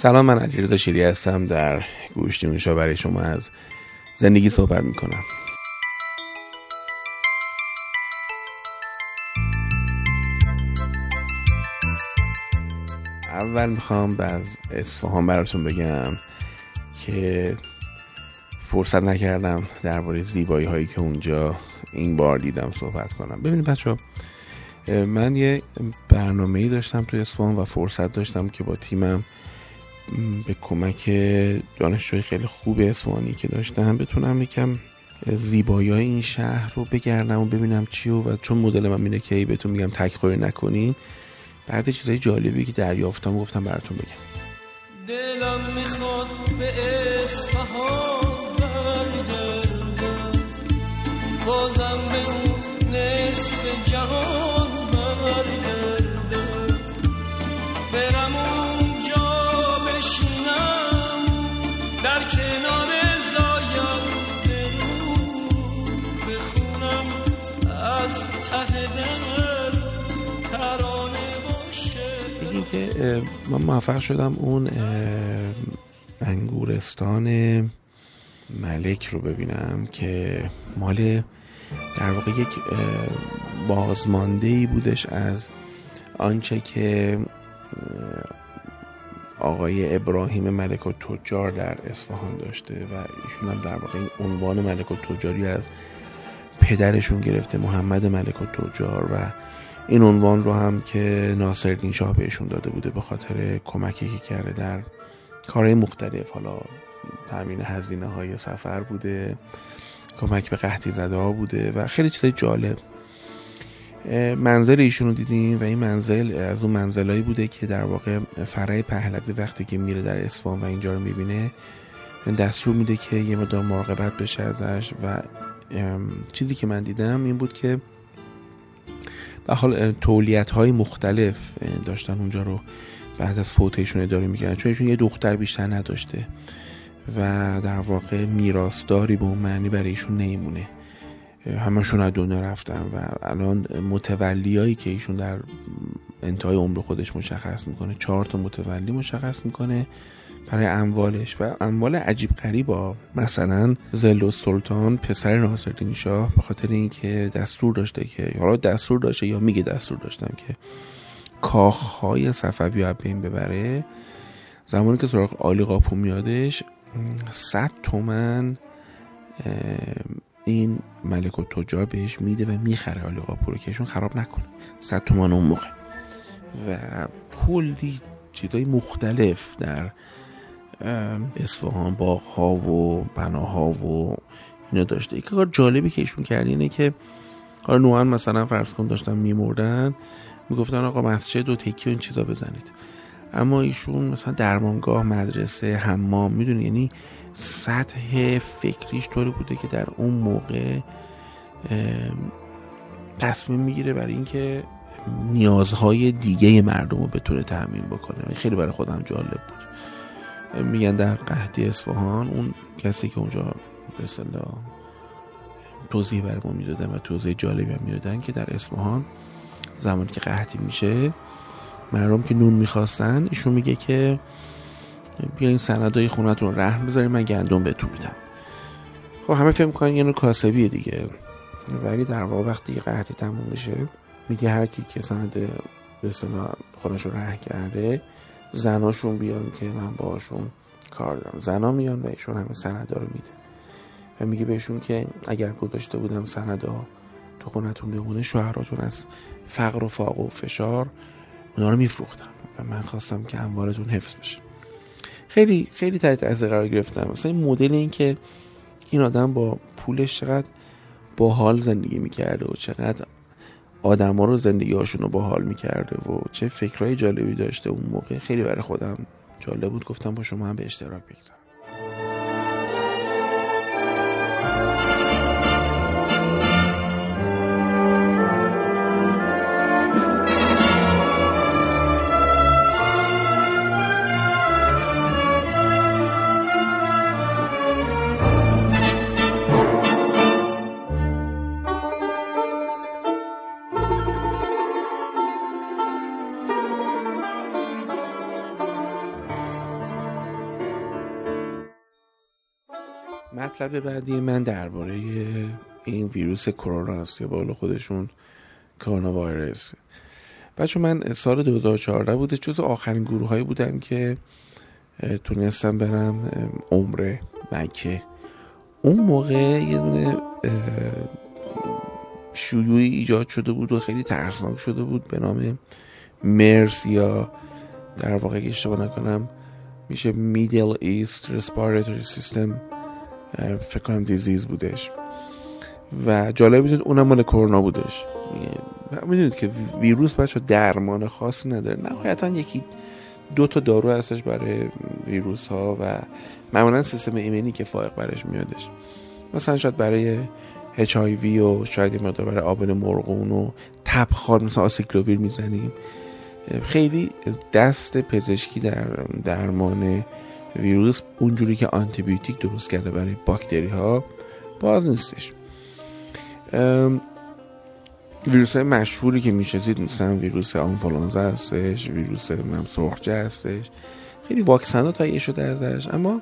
سلام من علیرضا شیری هستم. در گوش نیمشا برای شما از زندگی صحبت می‌کنم. اول می‌خوام از اصفهان براتون بگم که فرصت نکردم درباره زیبایی هایی که اونجا این بار دیدم صحبت کنم. ببینید بچه من یه برنامه ای داشتم توی اصفهان و فرصت داشتم که با تیمم به کمک دانشجوی خیلی خوب اصفهانی که داشتم بتونم یکم زیبایی های این شهر رو بگردم و ببینم چی و, چون مدل من اینه که بهتون میگم تک نکنین بعد چیزای جالبی که دریافتم و گفتم براتون بگم. دلم می‌خواد به اصفهان بازم به اون من موفق شدم اون انگورستان ملک رو ببینم که مال در واقع یک بازمانده ای بودش از آنچه که آقای ابراهیم ملک و تجار در اصفهان داشته و ایشون هم در واقع این عنوان ملک و تجاری از پدرشون گرفته محمد ملک و تجار و این عنوان رو هم که ناصرالدین شاه بهشون داده بوده به خاطر کمکی که کرده در کارهای مختلف. حالا تامین هزینه های سفر بوده کمک به قحطی زده ها بوده و خیلی چیزای جالب. منزل ایشون رو دیدیم و این منزل از اون منزلایی بوده که در واقع فرای پهلوی وقتی که میره در اصفهان و اینجا رو می‌بینه دستور میده که یه مدام مراقبت بشه ازش و چیزی که من دیدم این بود که به حال تولیت های مختلف داشتن اونجا رو بعد از فوتشون اداره می‌کردن. چون ایشون یه دختر بیشتر نداشته و در واقع میراستاری به اون معنی برای ایشون نیمونه همشون از دنیا رفتن و الان متولیایی که ایشون در انتهای عمر خودش مشخص می‌کنه چهار تا متولی مشخص می‌کنه برای اموالش و اموال عجیب غریبا. مثلا زل سلطان پسر ناصرالدین شاه به خاطر اینکه دستور داشته که حالا دستور داشته یا میگه دستور داشتم که کاخهای صفوی رو بین ببره. زمانی که سراغ آلی قاپو میادش صد تومن این ملک و تجار بهش میده و می‌خره. آلی قاپو رو که ایشون خراب نکنه. صد تومن اون موقع. و کلی چیزای مختلف در اصفهان باغ ها و بناها و اینا داشته. یک کار جالبی که ایشون کرده اینه که حالا نوعا مثلا فرض کن داشتن میمردن می‌گفتن آقا مسجد و تکی و این چیزا بزنید. اما ایشون مثلا درمانگاه مدرسه حمام می‌دونی؟ یعنی سطح فکریش طوری بوده که در اون موقع تصمیم می‌گیره برای اینکه نیازهای دیگه مردم رو بتونه تأمین بکنه خیلی برای خودم جالب بود. میگن در قهدی اصفهان اون کسی که اونجا به توضیح برای ما می‌دادن و توضیح جالبی هم می‌دادن که در اصفهان زمانی که قحطی میشه مردم که نون می‌خواستن ایشون میگه که بیاین سندای خونتون رهن بذاریم من گندم بهتون میدم. خب همه کنن یه نوع کاسبیه دیگه. ولی در واقع وقتی قحطی تموم میشه میگه هر کی که سند به خودش رو رهن کرده زناشون بیان که من باشون کار دارم. زنا میان و همه سندا رو میده. و میگه بهشون که اگر گذاشته بودم سندا تو خونتون بمونه شوهراتون از فقر و فاق و فشار اونا رو میفروختن و من خواستم که اموالتون حفظ بشه. خیلی خیلی تحت تاثیر قرار گرفتم مثلا این مدل این که این آدم با پولش چقدر با حال زندگی می‌کرده و چقدر آدما رو زندگی هاشون رو با حال می‌کرده و چه فکرهای جالبی داشته اون موقع. خیلی برای خودم جالب بود. گفتم با شما هم به اشتراک بگذارم. مطلب بعدی من درباره این ویروس کرونا است یا بالا خودشون کرونا وایرس بچه من سال 2014 بوده جز آخرین گروه هایی بودم که تونستم برم عمره مکه. اون موقع یه دونه شیوعی ایجاد شده بود و خیلی ترسناک شده بود به نام مرس یا در واقع اشتباه نکنم میشه Middle East respiratory system فکر کنم disease بودش. و جالب می‌دونید اونم مال کرونا بودش. می‌دونید که ویروس بچه درمان خاصی نداره. نهایتا یکی دو تا دارو هستش برای ویروس ها و معمولا سیستم ایمنی که فائق برش میادش. مثلا شاید برای HIV و شاید یه مقدار برای آبله مرغون و تبخال مثلا آسیکلوویر می‌زنیم. خیلی دست پزشکی در درمان ویروس اونجوری که آنتیبیوتیک درست کرده برای باکتری ها باز نیستش. ویروس های مشهوری که می‌شناسید مثلا ویروس آنفولانزا هستش ویروس سرخجه هستش خیلی واکسن ها تهیه شده ازش اما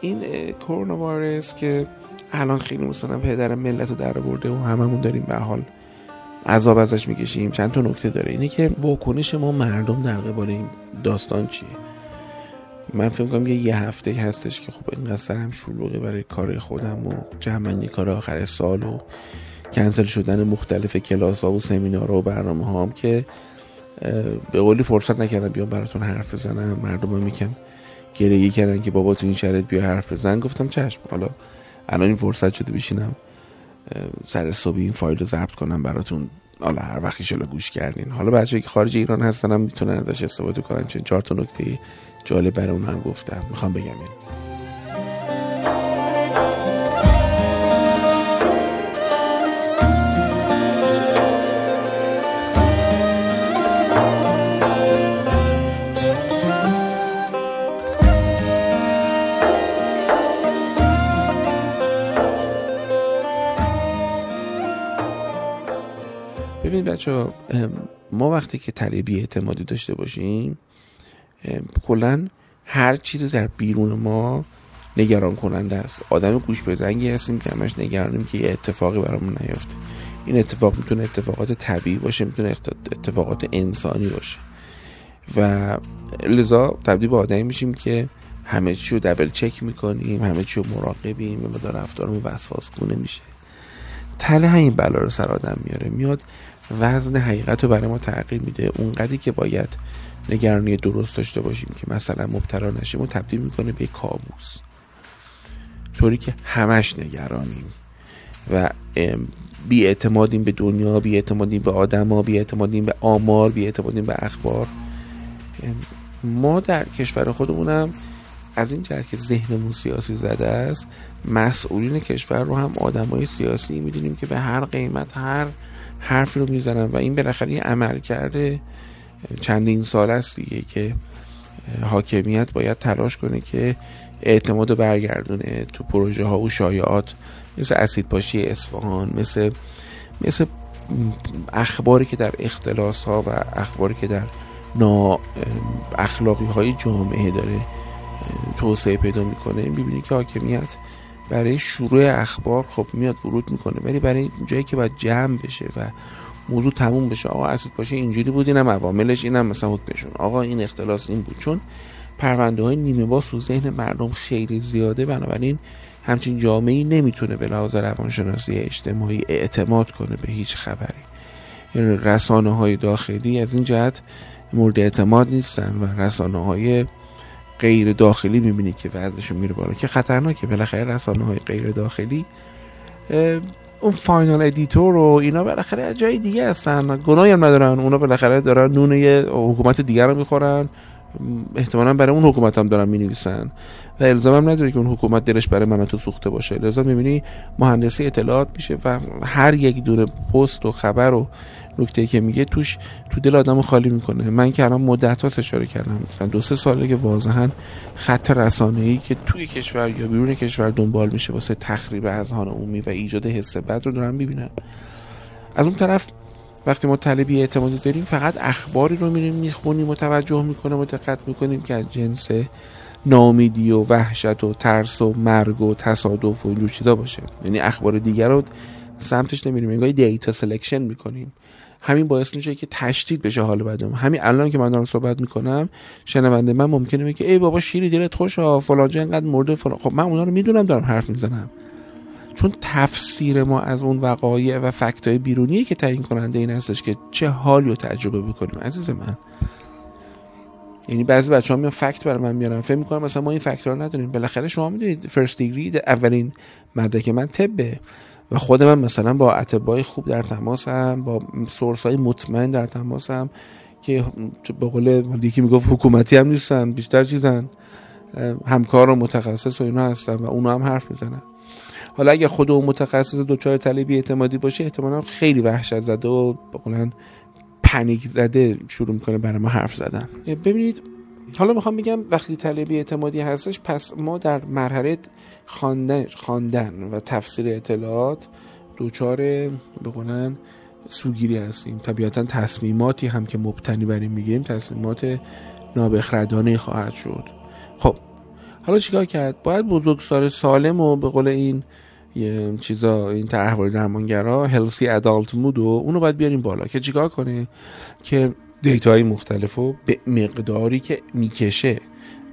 این کرونا وایرس که الان خیلی مثلا پدر ملت رو در برده و هممون داریم به حال عذاب ازش می‌کشیم چند تا نکته داره. اینه که واکنش ما مردم در قبال این داستان چیه؟ من فکر کنم یه یه هفته هستش که خب اینقدر سرم شلوغه برای کار خودم و جمعنی کار آخر سال و کنسل شدن مختلف کلاس ها و سمینار و برنامه هم که به قولی فرصت نکردم بیام براتون حرف بزنم. مردم هم میکن گریه کردن که بابا تو این شرط بیا حرف بزن. گفتم چشم. حالا الان این فرصت شده بشینم سر صبح این فایل رو ضبط کنم براتون. حالا هر وقتی شلا گوش کردین. حالا بچه که خارج ایران هستن هم می‌تونن ازش استفاده کنن. چون چهار تا نکته جالب برای اون هم گفتم می‌خوام بگم این. ببین بچه ما وقتی که طلبی اعتمادی داشته باشیم کلا هر چیزی در بیرون ما نگران کننده است. آدم گوش بزنگی هستیم که همش نگرانیم که یه اتفاقی برامون نیفته. این اتفاق می‌تونه اتفاقات طبیعی باشه می‌تونه اتفاقات انسانی باشه. و لذا تبدیل به آدمی میشیم که همه چی رو دبل چک می‌کنیم همه چی رو مراقبیم و در رفتارمون وسواس کنه میشه. تله همین بلا رو سر آدم میاره. میاد وزن حقیقت رو برای ما تغییر میده. اونقدری که باید نگرانی درست داشته باشیم که مثلا مبتلا نشیم و تبدیل می‌کنه به کابوس. طوری که همش نگرانیم و بی اعتمادیم به دنیا بی اعتمادیم به آدما بی اعتمادیم به آمار بی اعتمادیم به اخبار. ما در کشور خودمونم از این جهت که ذهنمون سیاسی زده است مسئولین کشور رو هم آدمای سیاسی می‌دونیم که به هر قیمت هر حرفی رو می‌زنن و این بالاخره یه عمل کرده چندین سال است دیگه که حاکمیت باید تلاش کنه که اعتماد برگردونه تو پروژه ها و شایعات. مثل اسید پاشی اصفهان مثل مثل اخباری که در اختلاس ها و اخباری که در نا اخلاقی های جامعه داره توسعه پیدا می‌کنه می‌بینی که حاکمیت برای شروع اخبار خب میاد ورود می‌کنه. ولی برای جایی که باید جمع بشه و موضوع تموم بشه. آقا اسید باشه اینجوری بود اینم عواملش اینم مثلا حکمشون. آقا این اختلاس این بود. چون پرونده های نیمه با تو ذهن مردم خیلی زیاده. بنابراین همچین جامعه ای نمی‌تونه به لحاظ روانشناسی اجتماعی اعتماد کنه به هیچ خبری. رسانه های داخلی از این جهت مورد اعتماد نیستن و رسانه های غیر داخلی می‌بینی که وزنشون میره بالا. که خطرناکه. بالاخره رسانه های غیر داخلی اون final editor و اینا بالاخره از جای دیگه هستن. گناهی هم ندارن. اونا بالاخره دارن نون یه حکومت دیگر رو می‌خورن. احتمالا برای اون حکومت هم دارن می نویسن و الزام هم نداره که اون حکومت دلش برای من تو سوخته باشه. لذا می‌بینی مهندسی اطلاعات میشه و هر یک دونه پست و خبر و نکته که میگه توش تو دل آدمو خالی می‌کنه. من که الان مدت اشاره کردم. مثلا دو سه ساله که واضحا خط رسانه ای که توی کشور یا بیرون کشور دنبال میشه واسه تخریب اذهان عمومی و ایجاد حس بد رو دارم می‌بینم. از اون طرف وقتی ما طلبی اعتمادی داریم فقط اخباری رو میریم می‌خونیم و توجه می‌کنیم و دقت می‌کنیم که از جنس نامیدی و وحشت و ترس و مرگ و تصادف و اینجور چیزا باشه. یعنی اخبار دیگر رو سمتش نمیریم انگار data selection می‌کنیم. همین باعث میشه که تشدید بشه حال بدم همین الان که من دارم صحبت می‌کنم شنونده من ممکنه بگه ای بابا شیری دلت خوشه ها فلان اینقدر مرده فلان. خب من اونا رو می‌دونم دارم حرف می‌زنم. چون تفسیر ما از اون وقایع و fact ای بیرونیه که تعیین کننده این هستش که چه حالی رو تجربه بکنیم عزیز من. یعنی بعضی بچه ها میان fact برای من میارن. فکر می‌کنم مثلا ما این fact رو نداریم بالاخره شما می‌دونید first degree اولین مدرک من طبه. و خود من مثلا با اتباع خوب در تماسم با سورس های مطمئن در تماسم که به قول یکی می‌گفت حکومتی هم نیستن بیشتر چیزن. همکار و متخصص و اینا هستن و اونا هم حرف می‌زنن. حالا اگه خود اون متخصص دچار طلبی اعتمادی باشه احتمالا خیلی وحشت زده و بقولن پنیک زده شروع می‌کنه برای ما حرف زدن. ببینید حالا می‌خوام بگم وقتی طلبی اعتمادی هستش پس ما در مرحله خواندن خواندن و تفسیر اطلاعات دوچار به قولن سوگیری هستیم. طبیعتا تصمیماتی هم که مبتنی بر این می‌گیریم تصمیمات نابخردانه خواهد شد. خب حالا چیکار کرد؟ باید بزرگسال سالم و به قول این یه چیزا این طرحواره درمانگرا هلسی ادالت مود و اونو باید بیاریم بالا که چیکار کنه که دیتاهای مختلف به مقداری که می‌کشه.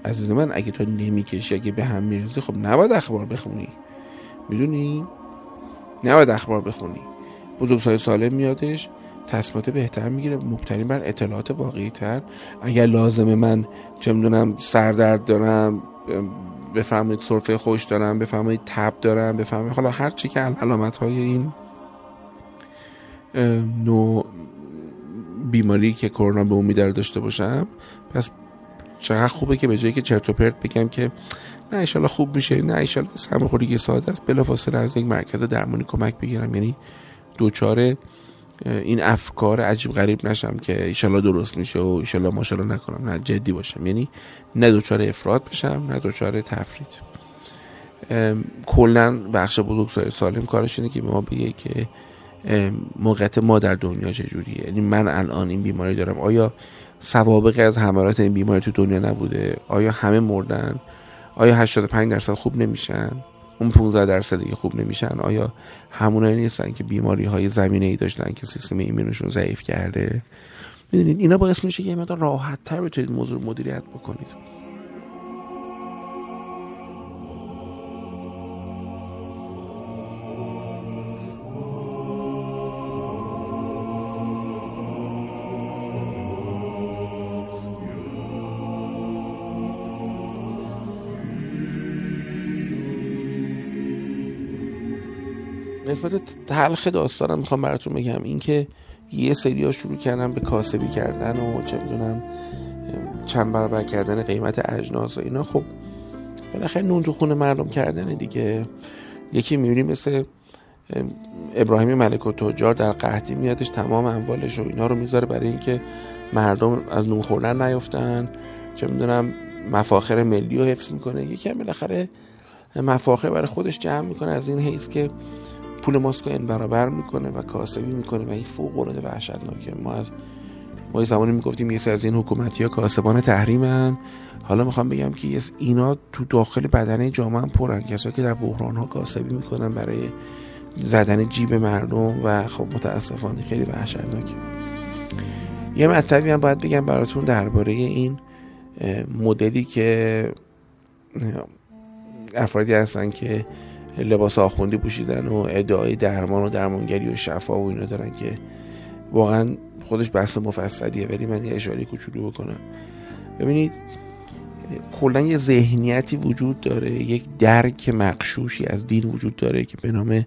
عزیز من اگه تو نمی‌کشی اگه به هم میرزی خب نباید اخبار بخونی. می‌دونی؟ نباید اخبار بخونی. بزرگسال سالم میادش تصمیمات بهتر می‌گیره مبتنی بر اطلاعات واقعی تر اگر لازمه من چه می‌دونم سردرد دارم بفهمید سرفه خوش دارم بفهمید تب دارم بفهمید حالا هر چی که علامت های این نوع بیماری که کرونا به اون میدار داشته باشم. پس چقدر خوبه که به جایی که چرت و پرت بگم که نه ایشالا خوب میشه نه ایشالا سرماخوری که ساده است. بلافاصله از یک مرکز درمانی کمک بگیرم. یعنی دوچاره این افکار عجیب غریب نشم که ایشالا درست میشه و ایشالا ماشاءالله نکنم نه جدی باشم. یعنی نه دوچار افراد بشم نه دوچار تفرید. کلا بخش بزرگ سالم کارش اینه که به ما بگه که موقعیت ما در دنیا چجوریه. یعنی من الان این بیماری دارم. آیا سوابقی از حملات این بیماری تو دنیا نبوده؟ آیا همه مردن؟ آیا 85 درصد خوب نمیشن؟ اون 15 درصد دیگه خوب نمیشن. آیا همونایی نیستن که بیماری های زمینه ای داشتن که سیستم ایمنشون ضعیف کرده؟ می‌دونید اینا باعث میشه که یه مقدار راحت تر بتونید موضوع مدیریت بکنید. قسمت تلخ داستانم می‌خوام براتون بگم. اینکه یه سری ها شروع کردن به کاسبی کردن و چه می‌دونم چند برابر کردن قیمت اجناس و اینا. خب بالاخره نون تو خونه مردم کردن دیگه. یکی میونی مثل ابراهیم ملک و تجار در قحطی میادش تمام اموالش و اینا رو می‌ذاره برای اینکه مردم از نون خوردن نیفتن چه می‌دونم مفاخر ملی رو حفظ می‌کنه. یکی هم بالاخره مفاخر برای خودش جمع می‌کنه. از این حیث که پول ماسکو این برابر می‌کنه و کاسبی می‌کنه و این فوق العاده وحشتناکه. ما از ما یه زمانی می‌گفتیم یه از این حکومتی ها کاسبان تحریمن. حالا می‌خوام بگم که اینا تو داخل بدنه جامعه هم پرن. کسایی که در بحران ها کاسبی می‌کنن برای زدن جیب مردم و خب متاسفانه خیلی وحشتناکه. یه مطلبی هم باید بگم براتون درباره این مدلی که افرادی هستن که لباس آخوندی پوشیدن و ادعای درمان و درمانگری و شفا و اینا دارن که واقعا خودش بحث مفصلیه ولی من یه اشاره کوچولو بکنم. ببینید کلا یه ذهنیتی وجود داره یک درک مقشوشی از دین وجود داره که به نام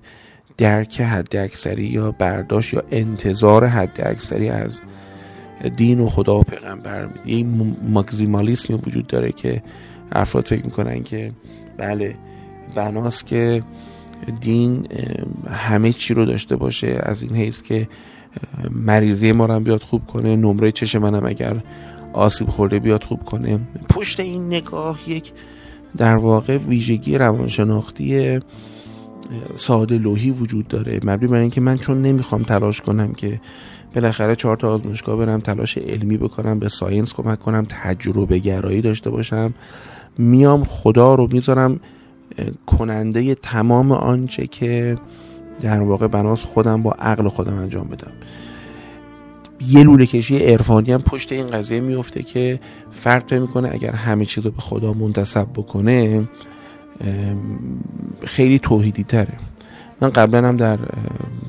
درک حد اکثری یا برداشت یا انتظار حد اکثری از دین و خدا و پیغمبر. یه ماکزیمالیسمی وجود داره که افراد فکر می‌کنن که بله بناست که دین همه چی رو داشته باشه. از این حیث که مریضی ما رو بیاد خوب کنه نمره چش منم اگر آسیب خورده بیاد خوب کنه. پشت این نگاه یک در واقع ویژگی روانشناختی ساده لوحی وجود داره. مبنی بر اینکه من چون نمی‌خوام تلاش کنم که بالاخره چهار تا آزمایشگاه برم تلاش علمی بکنم به ساینس کمک کنم تجربه گرایی داشته باشم میام خدا رو می‌ذارم کننده تمام آنچه که در واقع بناس خودم با عقل خودم انجام بدم. یه لوله کشی عرفانی هم پشت این قضیه میفته که فرق می‌کنه اگر همه چیز رو به خدا منتصب بکنه خیلی توحیدی تره. من قبلا هم در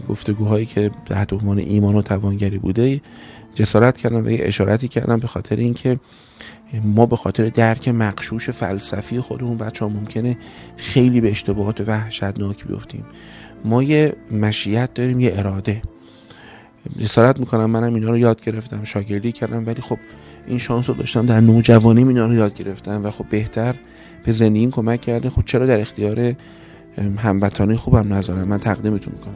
گفتگوهایی که تحت عنوان ایمان و توانگری بوده جسارت کردم و یه اشارتی کردم به خاطر اینکه ما به خاطر درک مقشوش فلسفی خودمون بچه ها ممکنه خیلی به اشتباهات وحشتناک بیفتیم. ما یه مشیت داریم یه اراده. جسارت می‌کنم منم اینا رو یاد گرفتم شاگردی کردم ولی خب این شانس رو داشتم در نوجوانی اینا رو یاد گرفتم و خب بهتر به زندگیم کمک کرده خب چرا در اختیار هموطنی خوبم نذارم. من تقدیمتون می‌کنم.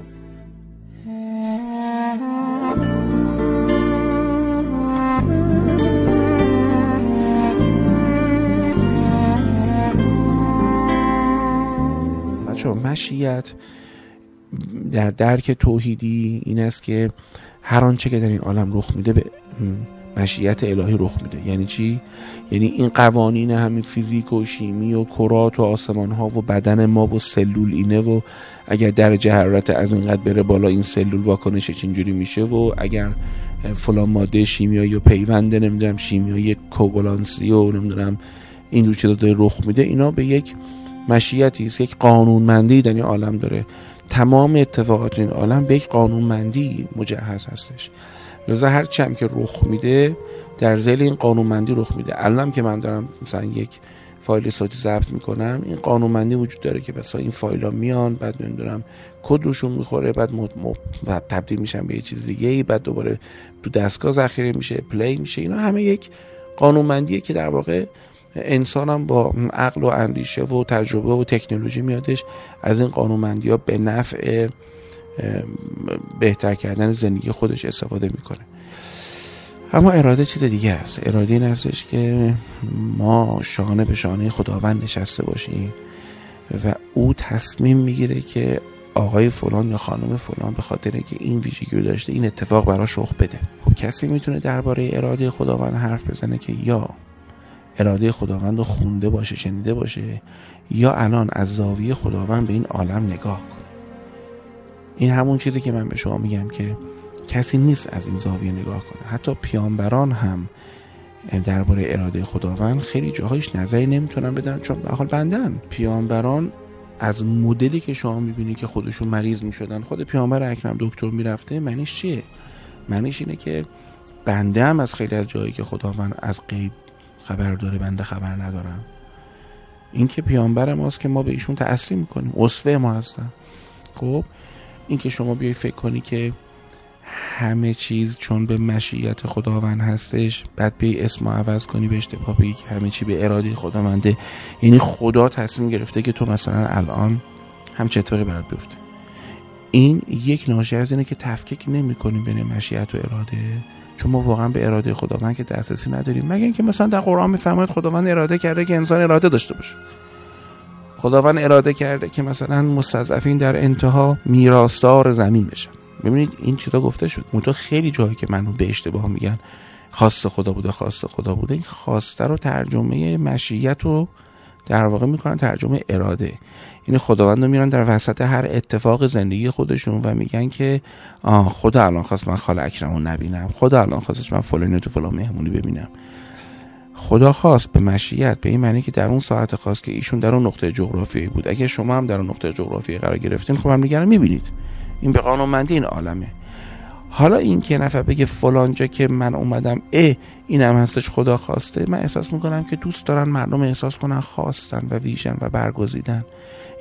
بچه مشیت در درک توحیدی این است که هر آنچه که در این عالم رخ میده به مشیت الهی رخ میده. یعنی چی؟ یعنی این قوانین همین فیزیک و شیمی و کرات و آسمان ها و بدن ما و سلول اینه و اگر درجه حرارت از اینقدر بره بالا این سلول واکنشش اینجوری میشه و اگر فلان ماده شیمیایی و پیونده نمی‌دونم شیمیایی کوبولانسی و نمی‌دونم این دو چیزا داره رخ میده اینا به یک مشیتی است یک قانونمندی در این عالم داره. تمام اتفاقات این عالم به یک قانونمندی مجهز هستش. لذا هر چم که رخ میده در زیل این قانونمندی رخ میده. الانم که من دارم مثلا یک فایل صوتی ضبط می‌کنم این قانونمندی وجود داره که مثلا این فایل ها میان بعد نمی‌دونم کد روشون می‌خوره بعد, بعد تبدیل میشن به یه چیز دیگه ای بعد دوباره تو دستگاه ذخیره میشه پلی میشه. اینا همه یک قانونمندیه که در واقع انسانم با عقل و اندیشه و تجربه و تکنولوژی میادش از این قانونمندی ها به نفع بهتر کردن زندگی خودش استفاده می‌کنه. اما اراده چیز دیگه است. اراده این هستش که ما شانه به شانه خداوند نشسته باشیم و او تصمیم می‌گیره که آقای فلان یا خانم فلان به خاطر که این ویژگی رو داشته این اتفاق براش رخ بده. خب کسی می‌تونه درباره اراده خداوند حرف بزنه که یا اراده خداوند رو خونده باشه شنیده باشه یا الان از زاویه خداوند به این عالم نگاه کنه. این همون چیزی که من به شما میگم که کسی نیست از این زاویه نگاه کنه. حتی پیامبران هم درباره اراده خداوند خیلی جاهایش نظری نمی‌تونن بدن چون به حال بندن. پیامبران از مدلی که شما می‌بینی که خودشون مریض می‌شدن خود پیامبر اکرم دکتر می‌رفته معنیش چیه؟ معنیش اینه که بنده هم از خیلی از جایی که خداوند از غیب خبر داره بنده خبر ندارم این که پیامبر ماست که ما به ایشون تأثیر می‌کنیم. اصفه ما هستن. خب؟ این که شما بیای فکر کنی که همه چیز چون به مشیت خداوند هستش بعد بیای اسم عوض کنی به اشتباه بگی که همه چی به اراده خداونده. یعنی خدا تصمیم گرفته که تو مثلا الان همچه اتفاقی برات بیفته. این یک ناشی از اینه که تفکیک نمی کنیم بین مشیت و اراده. چون ما واقعا به اراده خداوند که دسترسی نداریم. مگه اینکه مثلا در قرآن میفرماید خداوند اراده کرده که انسان اراده داشته باشه. خداوند اراده کرده که مثلا مستضعفین در انتها میراستار زمین بشن. ببینید این چیزا گفته شد. منتها خیلی جایی که منو به اشتباه میگن خاص خدا بوده خاص خدا بوده این خواسته رو ترجمه مشیت رو در واقع می‌کنن ترجمه اراده. این خداوند رو میرن در وسط هر اتفاق زندگی خودشون و میگن که خدا الان خواست من خال اکرم رو نبینم. خدا الان خواستش من فلانی تو فلان مهمونی ببینم. خدا خواست به مشیت به این معنی که در اون ساعت خواست که ایشون در اون نقطه جغرافیایی بود. اگه شما هم در اون نقطه جغرافیایی قرار گرفتین خب هم دیگر می‌بینید. این به قانونمندی این عالمه. حالا این که نفر بگه فلانجا که من اومدم اه اینم هستش خدا خواسته. من احساس می‌کنم که دوست دارن مردم احساس کنن خواستن و ویژن و برگزیدن.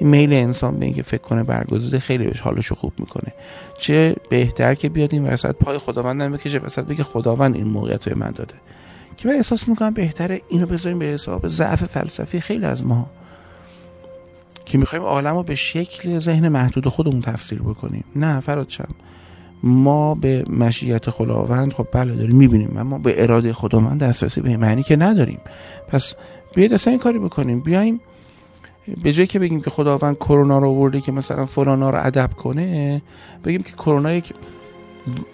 این میل انسان به اینکه فکر کنه برگزیده خیلی بهش حالشو خوب می‌کنه. چه بهتر که بیاد این وسط؟ پای خداوند بکشه وسط بگه خداوند این موقعیت رو من داده. که من احساس می‌کنم بهتره اینو بذاریم به حساب ضعف فلسفی خیلی از ما. که می‌خوایم عالم رو به شکل ذهن محدود خودمون تفسیر بکنیم. نه فراد شم ما به مشیت خداوند خب بله داریم می‌بینیم اما به اراده خداوند دسترسی به معنی که نداریم. پس بیاید اصلا این کاری بکنیم. بیایم به جایی که بگیم که خداوند کرونا رو آورده که مثلا فلانا رو ادب کنه بگیم که کرونا یک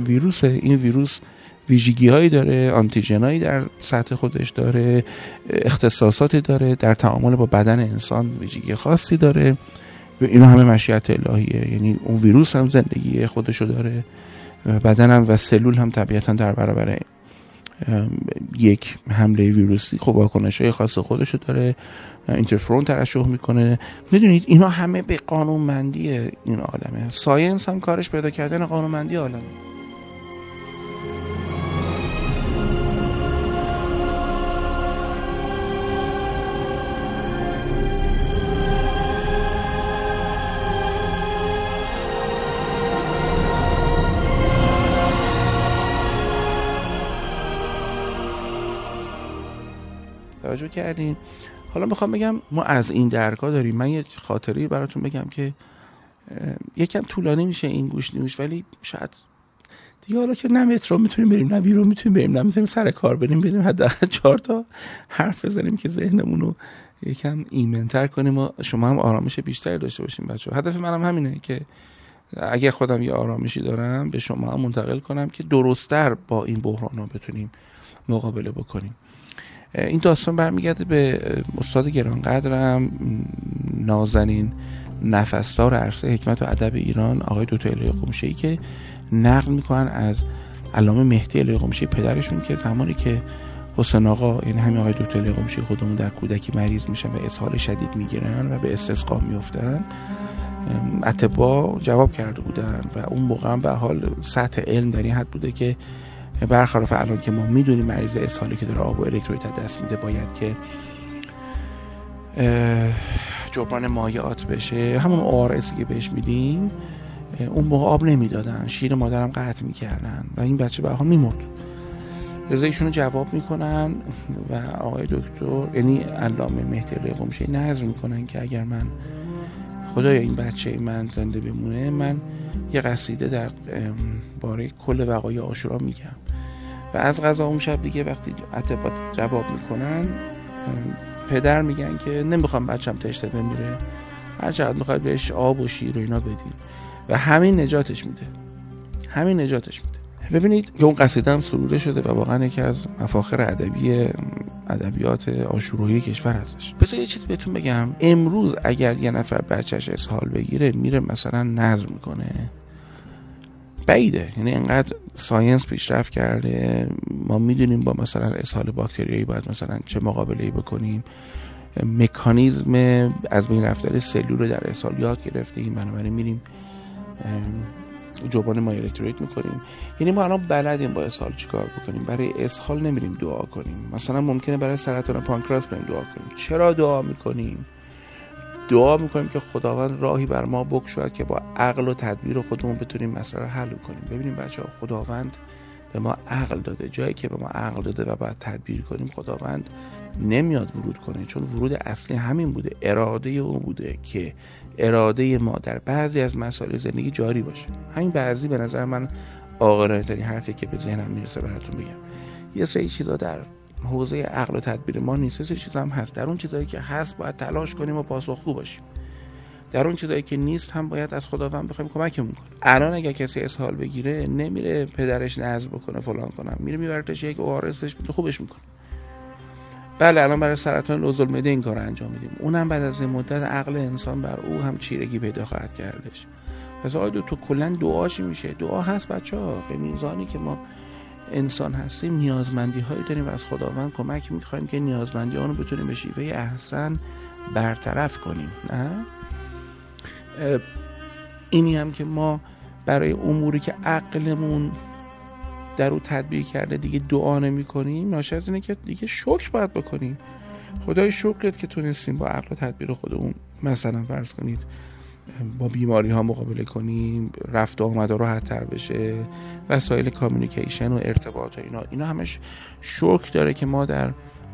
ویروسه. این ویروس ویژگی هایی داره آنتیژنایی در سطح خودش داره اختصاصاتی داره در تعامل با بدن انسان ویژگی خاصی داره. اینا همه مشیت الهیه یعنی اون ویروس هم زندگی خودشو داره بدن هم و سلول هم طبیعتا در برابر یک حمله ویروسی خب واکنش های خاص خودشو داره اینترفرون ترشح می‌کنه. می‌دونید اینا همه به قانونمندی این عالمه. ساینس هم کارش پیدا کردن قانونمندی عالمه. توجه کردین. حالا می‌خوام بگم ما از این درگاه داریم. من یه خاطری براتون بگم که یکم طولانی میشه این گوش نیوش ولی شاید دیگه حالا که نه مترو می‌تونیم بریم نه بیرون می‌تونیم بریم نه می‌تونیم سر کار بریم بریم حداقل چهار تا حرف بزنیم که ذهنمون رو یکم ایمنتر کنیم و شما هم آرامش بیشتری داشته باشیم بچه هدف منم همینه که اگه خودم یه آرامشی دارم به شما هم منتقل کنم که درستتر با این بحران ها بتونیم مقابله بکنیم. این داستان برمیگرده به استاد گرانقدرم نازنین نفستار عرصه حکمت و ادب ایران آقای دکتر الهی قمشه که نقل می‌کنن از علامه مهدی الهی قمشه پدرشون که زمانی که حسین آقا یعنی همین آقای دکتر الهی قمشه خودمون در کودکی مریض میشن و اسهال شدید می‌گیرن و به استسقا میفتن اتبا جواب کرده بودن و اون موقع به حال سطح علم در این حد بوده که برخلاف الان که ما می‌دونیم مریض اسهالی که داره آب و الکترولیت دست میده باید که جبران مایعات بشه. همون ORS که بهش میدیم اون موقع آب نمی‌دادن. شیر مادرم قطع می‌کردن و این بچه به حال میمرد. رضا ایشونو جواب می‌کنن و آقای دکتر یعنی علامه مهدی قمشه نظر می‌کنن که اگر من خدایا این بچه من زنده بمونه من یه قصیده در باره کل وقای آشورا میگم. و از غذا اون شب دیگه وقتی اتبات جواب می‌کنن پدر میگن که نمی‌خوام بچم تشته بمیره. هر چقدر می‌خواد بهش آب و شیر و اینا بدین. و همین نجاتش میده. همین نجاتش میده. ببینید که اون قصیده هم سروده شده و واقعا یکی از مفاخر ادبی ادبیات آشورویی کشور هستش. بذار یه چیز بهتون بگم. امروز اگر یه نفر بچهش اسهال بگیره میره مثلا نظر می‌کنه. بعیده. یعنی انقدر science پیشرفت کرده. ما می‌دونیم با مثلا اسهال باکتریایی باید مثلا چه مقابله بکنیم. مکانیزم از بین رفتن سلول رو در اسهال یاد گرفتیم. بنابراین میریم جبران ما الکترولیت می‌کنیم. یعنی ما الان بلدیم با اسهال چیکار بکنیم. برای اسهال نمیریم دعا کنیم. مثلا ممکنه برای سرطان پانکراس بریم دعا کنیم. چرا دعا می‌کنیم؟ دعا می‌کنیم که خداوند راهی بر ما بگشود که با عقل و تدبیر خودمون بتونیم مسئله رو حل کنیم ببینیم بچه خداوند به ما عقل داده. جایی که به ما عقل داده و باید تدبیر کنیم خداوند نمیاد ورود کنه. چون ورود اصلی همین بوده. اراده او بوده که اراده ما در بعضی از مسائل زندگی جاری باشه. همین بعضی به نظر من آقارانه ترین حرفی که به ذهنم می‌رسه براتون بگم. یه سری چیزا در حوزه عقل و تدبیر ما نیست. سری چیزا هم هست. در اون چیزایی که هست باید تلاش کنیم و پاسخگو باشیم. در اون چیزایی که نیست هم باید از خداوند بخوایم کمکمون کنه الان اگر کسی اسهال بگیره نمیره پدرش نظر بکنه فلان کنه. میره میبرتش یک اوارسش خوبش می‌کنه. بله الان برای سرطان لوزالمعده این کار انجام میدیم. اونم بعد از این مدت عقل انسان بر او هم چیرگی پیدا خواهد کردش. پس آقای تو کلا دعا چی میشه؟ دعا هست بچه ها به میزانی که ما انسان هستیم نیازمندی هایی داریم و از خداوند کمک می‌خوایم که نیازمندی رو بتونیم به شیوه احسن برطرف کنیم. نه؟ اینی هم که ما برای اموری که عقلمون در او تدبیر کرده دیگه دعا نمی کنیم ناشی از اینه که دیگه شکر باید بکنیم. خدای شکرت که تونستیم با عقل تدبیر خودمون مثلا فرض کنید با بیماری ها مقابله کنیم رفت و آمد راحت تر بشه وسایل کامیونیکیشن و ارتباط و اینا. اینا همش شکر داره که ما در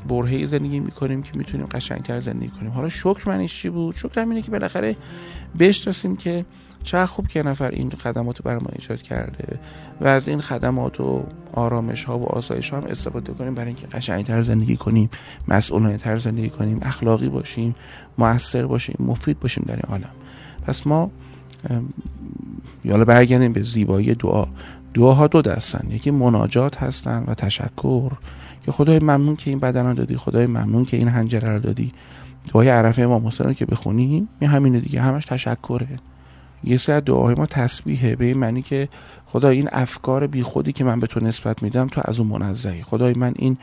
برهه زندگی می‌کنیم که می‌تونیم قشنگتر زندگی کنیم. حالا شکر منش چی بود؟ شکر همینه که بالاخره بشناسیم که چه خوب که نفر این خدمات رو ما ایجاد کرده و از این خدمات و آرامش ها و آسایش ها هم استفاده کنیم برای اینکه قشنگتر زندگی کنیم مسئولانه تر زندگی کنیم اخلاقی باشیم موثر باشیم مفید باشیم در این عالم. پس ما حالا برگردیم به زیبایی دعا. دعاها دو دستن یکی مناجات هستن و تشکر. که خدای ممنون که این بدن رو دادی خدای ممنون که این حنجره رو دادی. دعای عرفه حسین رو که بخونیم می همینه دیگه همش تشکره. یه سری دعاهای ما تسبیحه به این معنی که خدا این افکار بیخودی که من به تو نسبت میدم تو از اون منزهی خدای من این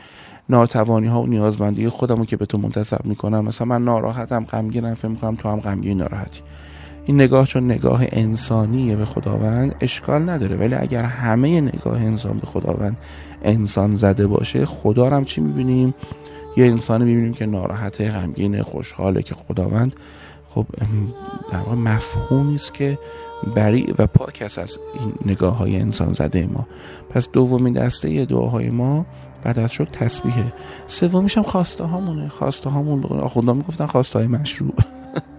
ناتوانی ها و نیازمندی خودم رو که به تو منتصب می‌کنم مثلا من ناراحتم غمگینم فکر می‌کنم تو هم غمگین ناراحتی. این نگاه چون نگاه انسانیه به خداوند اشکال نداره. ولی اگر همه نگاه انسان به خداوند انسان زده باشه خدا هم چی می‌بینیم؟ یه انسان می‌بینیم که ناراحته غمگین خوشحاله که خداوند خب در واقع مفهومی است که بری و پاک است از این نگاه های انسان زده ما. پس دومین دسته دعاهای ما بعد از شد تسبیحه. سومیش هم خواسته هامونه خواسته هامون آخوندا می‌گفتن خواسته های مشروع.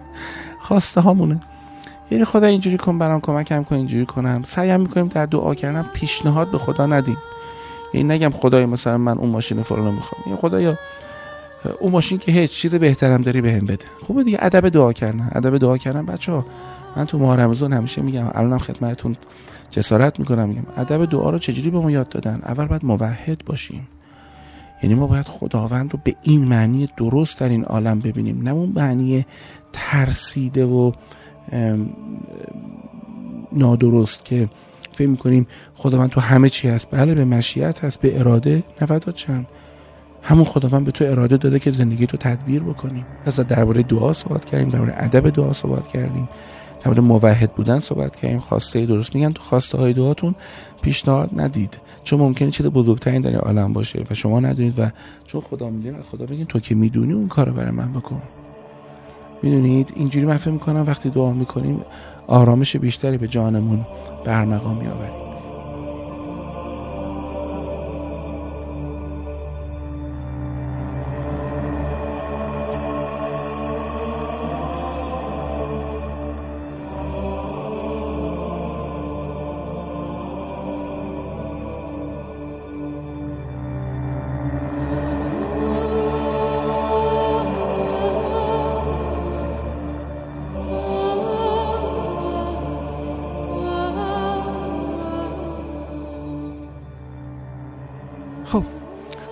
خواسته هامونه یعنی خدا اینجوری کن برام کمکم کن اینجوری کنم. سعیم می‌کنیم در دعا کردن پیشنهاد به خدا ندیم. یعنی نگم خدای مثلا من اون ماشین فلانو می‌خوام. یعنی خدایا اون ماشین که هیچ چیز بهترم داری به بده. خوبه دیگه. ادب دعا کردن. ادب دعا کردن بچه ها من تو ماه رمضان همیشه میگم الانم خدمتتون جسارت می‌کنم میگم ادب دعا رو چجوری به ما یاد دادن؟ اول باید موحد باشیم. یعنی ما باید خداوند رو به این معنی درست در این عالم ببینیم. نه اون معنی ترسیده و نادرست که فکر می‌کنیم خداوند تو همه چی هست. بله به مشیت هست به اراده. نفدات چند همون خداوند به تو اراده داده که زندگی تو تدبیر بکنیم. پس درباره دعا صحبت کردیم درباره ادب دعا صحبت کردیم درباره موحد بودن صحبت کردیم. خواسته درست میگن تو خواسته های دعاتون پیشنهاد ندید. چون ممکنه چیز بزرگترین در عالم باشه و شما ندونید و چون خدا می‌دونه خدا بگین تو که می‌دونی اون کارو برای من بکن. می‌دونید؟ اینجوری من فکر می‌کنم وقتی دعا می‌کنیم آرامش بیشتری به جانمون برمقام میآوریم.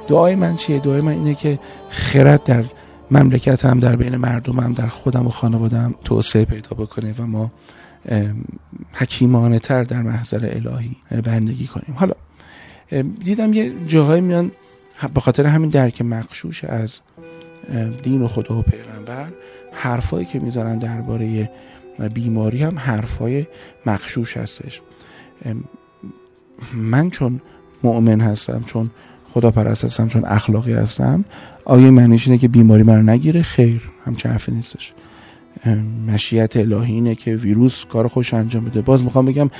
دعای من چیه؟ دعای من اینه که خرد در مملکت هم در بین مردمم در خودم و خانوادم توسعه پیدا بکنه و ما حکیمانه تر در محضر الهی بندگی کنیم. حالا دیدم یه جاهای میان به خاطر همین درک مخشوش از دین و خدا و پیغمبر حرفایی که می‌زنن درباره بیماری هم حرفای مخشوش هستش. من چون مؤمن هستم چون خدا پرست هستم چون اخلاقی هستم. آیا معنیش اینه که بیماری من نگیره خیر. همچه حرفی نیستش. مشیت الهی اینه که ویروس کار خوش انجام بده. باز می‌خوام بگم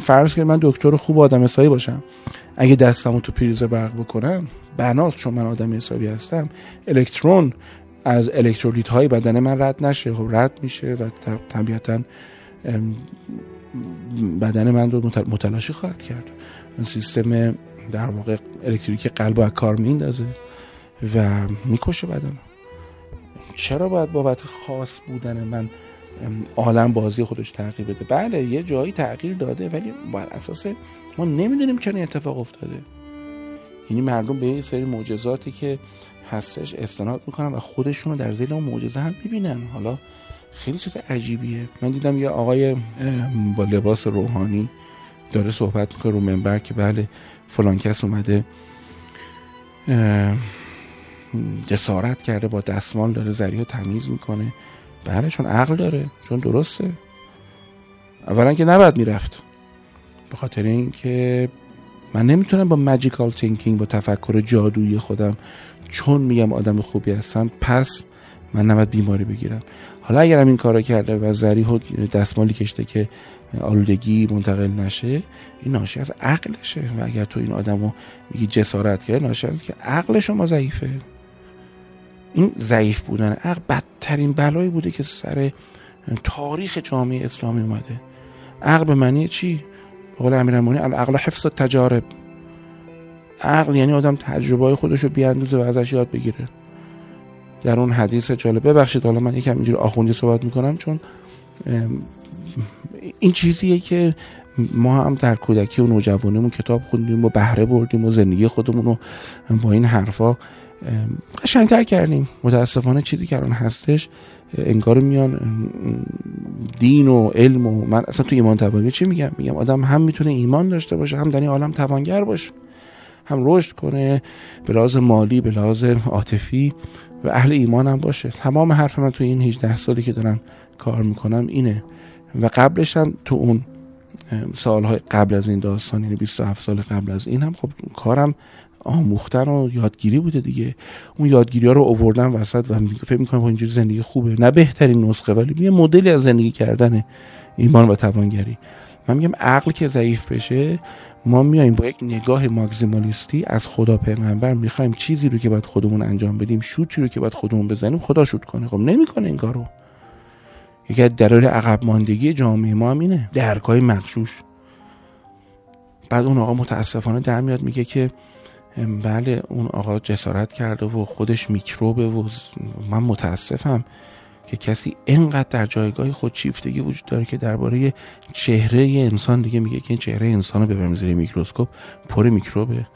فرض کنم من دکتر خوب آدم حسابی باشم. اگه دستمو تو پریز برق بکنم بناست چون من آدم حسابی هستم. الکترون از الکترولیت های بدن من رد نشه. خب رد میشه و طبیعتا بدن من رو متلاشی خواهد کرد. سیستم در واقع الکتریک قلب و کار میندازه و می‌کشه بدن. چرا باید بابت خاص بودن من عالم بازی خودش تغییر بده؟ بله یه جایی تغییر داده ولی بر اساس ما نمی‌دونیم چرا این اتفاق افتاده. یعنی مردم به یه سری معجزاتی که هستش استناد می‌کنن و خودشون در زیل اون معجزه هم ببینن حالا خیلی چیز عجیبیه. من دیدم یه آقای با لباس روحانی داره صحبت می‌کنه رو منبر که بله فلان کس اومده جسارت کرده با دستمال داره زریح تمیز می‌کنه. بله چون عقل داره چون درسته. اولا که نباید می‌رفت. به خاطر اینکه من نمی‌تونم با ماجیکال تینکینگ با تفکر جادویی خودم چون میگم آدم خوبی هستم پس من نباید بیماری بگیرم. حالا اگرم این کارو کرده و زریح و دستمالی کشته که آلودگی منتقل نشه این ناشی از عقلشه. و اگر تو این آدمو میگی جسارت کرده ناشی از که عقل شما ضعیفه. این ضعیف بودن عقل بدترین بلایی بوده که سر تاریخ جامعه اسلامی اومده. عقل به معنی چی؟ به قول امیرالمومنین العقل حفظ تجارب عقل یعنی آدم تجربه های خودش رو بیاندوزه و ازش یاد بگیره. در اون حدیث جالب ببخشید حالا من یکم اینجوری آخوندی صحبت می‌کنم چون این چیزیه که ما هم در کودکی و نوجوانیمون کتاب خوندیم و بهره بردیم و زندگی خودمون رو با این حرفا قشنگتر کردیم. متاسفانه چیزی که الان هستش انگار میان دین و علم و من اصلا تو ایمان توانی چی میگم؟ میگم آدم هم می‌تونه ایمان داشته باشه هم در این عالم توانگر باشه هم رشد کنه به لحاظ مالی به لحاظ عاطفی و اهل ایمان هم باشه. تمام حرف من تو این 18 سالی که دارم کار می‌کنم اینه. و قبلش هم تو اون سالهای قبل از این داستان یعنی 27 سال قبل از این هم خب کارم آموختن و یادگیری بوده دیگه. اون یادگیری ها رو اووردن وسط و فکر می‌کنم اینجوری زندگی خوبه. نه بهترین نسخه ولی یه مدلی از زندگی کردن ایمان و توانگری. من میگم عقل که ضعیف بشه ما میایم با یک نگاه ماکسیمالیستی از خدا پیغمبر می‌خوایم چیزی رو که باید خودمون انجام بدیم شوتی رو که باید خودمون بزنیم خدا شوت کنه. خب نمی‌کنه این کارو. یکی از دلایل عقب ماندگی جامعه ما هم اینه. درکای مغشوش. بعد اون آقا متاسفانه در میاد میگه که بله اون آقا جسارت کرده و خودش میکروبه و من متاسفم که کسی اینقدر در جایگاه خود چیفتگی وجود داره که درباره چهره انسان دیگه میگه که این چهره انسان رو زیر میکروسکوپ پر میکروبه.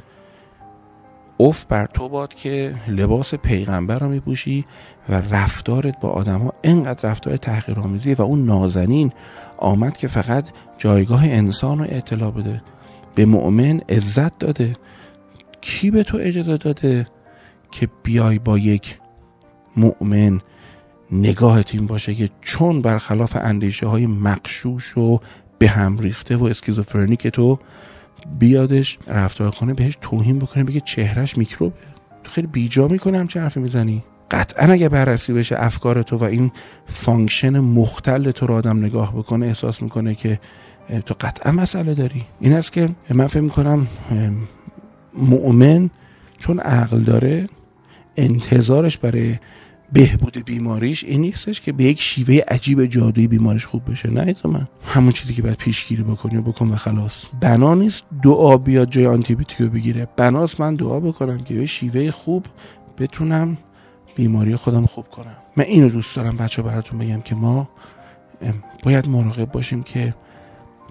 اوف بر تو باد که لباس پیغمبر رو میپوشی و رفتارت با آدما اینقدر رفتار تحقیرآمیزیه و اون نازنین آمد که فقط جایگاه انسان رو اطلاع بده. به مؤمن عزت داده. کی به تو اجازه داده که بیای با یک مؤمن نگاهت این باشه که چون برخلاف اندیشه های مغشوش و به هم ریخته و اسکیزوفرنیک تو بیادش رفتار کنه بهش توهین بکنه بگه چهرش میکروبه. تو خیلی بیجا می‌کنه همچه حرفی می‌زنی. قطعا اگه بررسی بشه افکار تو و این function مختل تو رو آدم نگاه بکنه احساس می‌کنه که تو قطعا مسئله داری. این است که من فکر می‌کنم مؤمن چون عقل داره انتظارش برای بهبود بیماریش این نیستش که به یک شیوه عجیب جادویی بیمارش خوب بشه. نه من. همون چیزی که باید پیشگیری بکنی و بکن و خلاص. بنا نیست دعا بیاد جای آنتیبیوتیک رو بگیره. بناست من دعا بکنم که به شیوه خوب بتونم بیماری خودم خوب کنم. من اینو دوست دارم بچه براتون بگم که ما باید مراقب باشیم که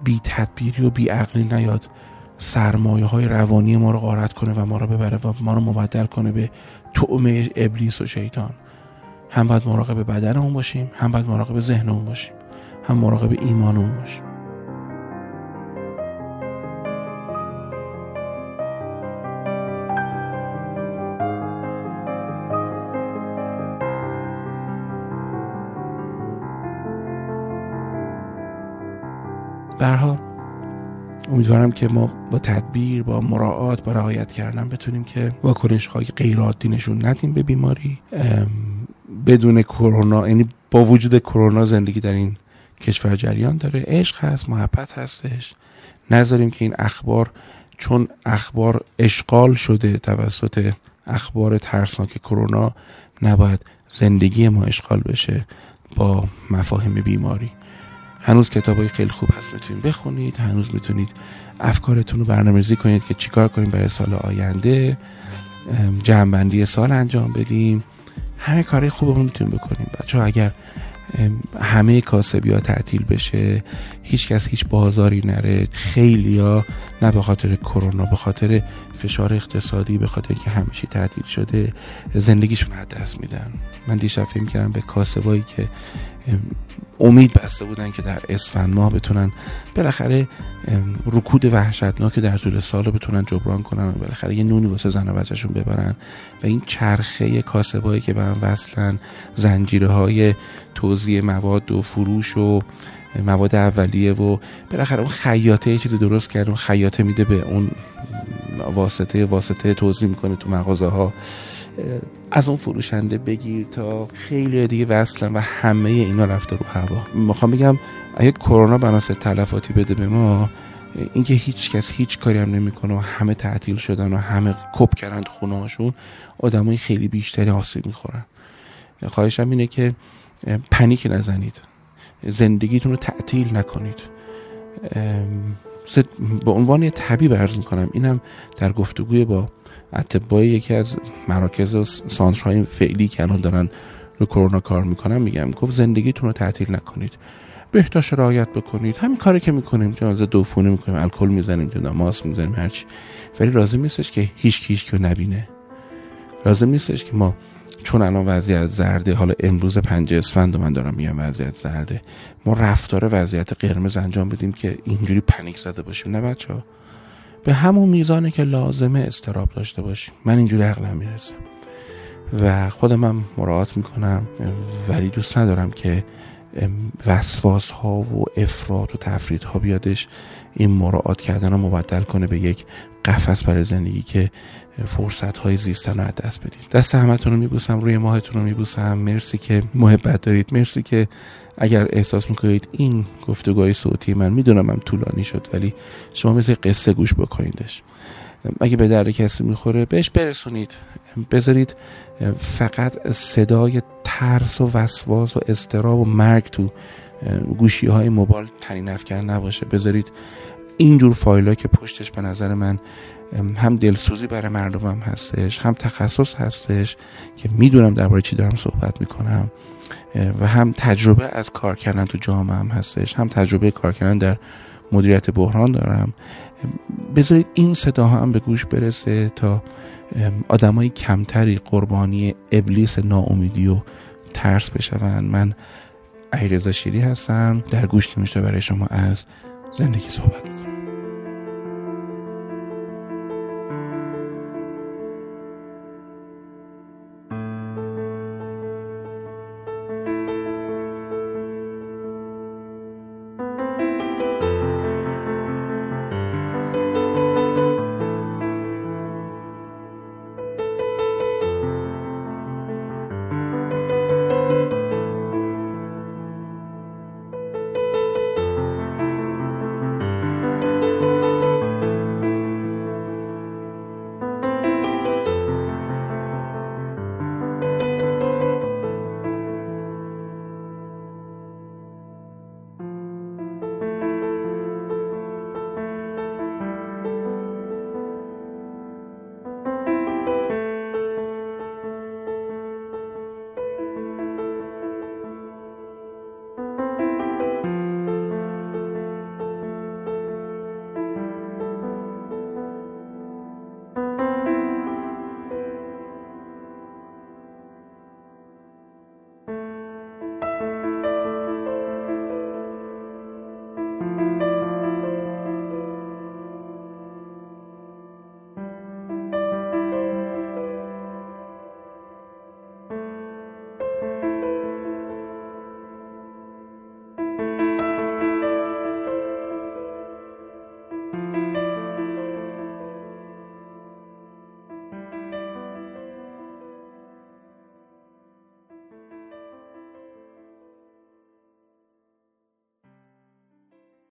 بی تدبیری و بی عقلی نیاد. سرمایه های روانی ما رو غارت کنه و ما رو ببره و ما رو مبدل کنه به طعمه ابلیس و شیطان. هم باید مراقب بدنمون باشیم هم باید مراقب ذهنمون باشیم هم مراقب ایمانمون باشیم. برها امیدوارم که ما با تدبیر با مراعات با رعایت کردن بتونیم که واکنش های غیر عادی نشون ندیم به بیماری. بدون کرونا یعنی با وجود کرونا زندگی در این کشور جریان داره. عشق هست محبت هستش. نذاریم که این اخبار چون اخبار اشغال شده توسط اخبار ترسناک کرونا نباید زندگی ما اشغال بشه با مفاهیم بیماری. هنوز کتاب های خیلی خوب هست می‌تونید بخونید. هنوز می‌تونید افکارتون رو برنامه‌ریزی کنید که چیکار کنیم برای سال آینده. جمعبندی سال انجام بدیم. همه کارهای خوبمون می‌تونیم بکنیم. بچه اگر همه کاسبی ها تعطیل بشه هیچ کس هیچ بازاری نره خیلی ها نه به خاطر کرونا به خاطر فشار اقتصادی به خاطر اینکه همه چی تعطیل شده زندگیشون از دست میدن. من دیشب فکر کردم به کاسبایی که امید بسته بودن که در اسفند ماه بتونن بالاخره رکود وحشتناک در طول سال بتونن جبران کنن و بالاخره یه نونی واسه زن و بچهشون ببرن. و این چرخه کاسبایی که به هم وصلن زنجیره های توزیع مواد و فروش و مواد اولیه و بالاخره اون خیاطه یه چیزی درست کرد اون خیاطه میده به اون واسطه واسطه توضیح می‌کنه تو مغازه ها از اون فروشنده بگیر تا خیلی دیگه وصلن و همه اینا رفته رو هوا. می‌خوام بگم اگه کرونا بناسه تلفاتی بده به ما اینکه هیچ کس هیچ کاری هم نمی‌کنه و همه تعطیل شدن و همه کپ کردن خونه هاشون آدمای خیلی بیشتری آسیب می‌خورن. خواهشم اینه که پنیک نزنید. زندگیتون رو تعطیل نکنید. به عنوان طبیب عرض می‌کنم اینم در گفتگوی با اتباعی یکی از مراکز و سانترهای فعلی که الان دارن رو کرونا کار می‌کنن میگم گفت زندگیتون رو تعطیل نکنید. بهداشت رعایت بکنید. همین کاری که می‌کنیم جنازه دوفونی می‌کنیم الکل می‌زنیم جدا ماس می‌زنیم هرچی. ولی لازم نیستش که هیچ کیش که نبینه. لازم نیستش که ما چون الان وضعیت زرده حالا امروز پنج اسفند من دارم میگم وضعیت زرده. ما رفتار وضعیت قرمز انجام بدیم که اینجوری پنیک زده باشیم. نه بچه ها. به همون میزانه که لازمه استراب داشته باشیم. من اینجوری عقلم می‌رسم و خودم هم مراعات می‌کنم. ولی دوست ندارم که وسواس ها و افراد و تفرید ها بیادش. این مراعات کردن رو مبدل کنه به یک قفس برای زندگی که فرصت های زیستن رو دست بدید دست همتون رو میبوسم روی ماهتون رو میبوسم. مرسی که محبت دارید. مرسی که اگر احساس می‌کنید این گفتگوهای صوتی من می‌دونم هم طولانی شد ولی شما مثل قصه گوش بکنیدش اگه به درد کسی می‌خوره بهش برسونید. بذارید فقط صدای ترس و وسواس و استراب و مرگ تو گوشی های موبایل تنین افکن نباشه. بذارید اینجور فایل که پشتش به نظر من هم دلسوزی برای مردمم هستش هم تخصص هستش که می‌دونم درباره چی دارم صحبت می‌کنم و هم تجربه از کار کردن تو جامعه هم هستش هم تجربه کار کردن در مدیریت بحران دارم. بذارید این صداها هم به گوش برسه تا آدمای کمتری قربانی ابلیس ناامیدی و ترس بشون من ایرزا شیری هستم در گوش نمیشه برای شما از زندگی صحبت.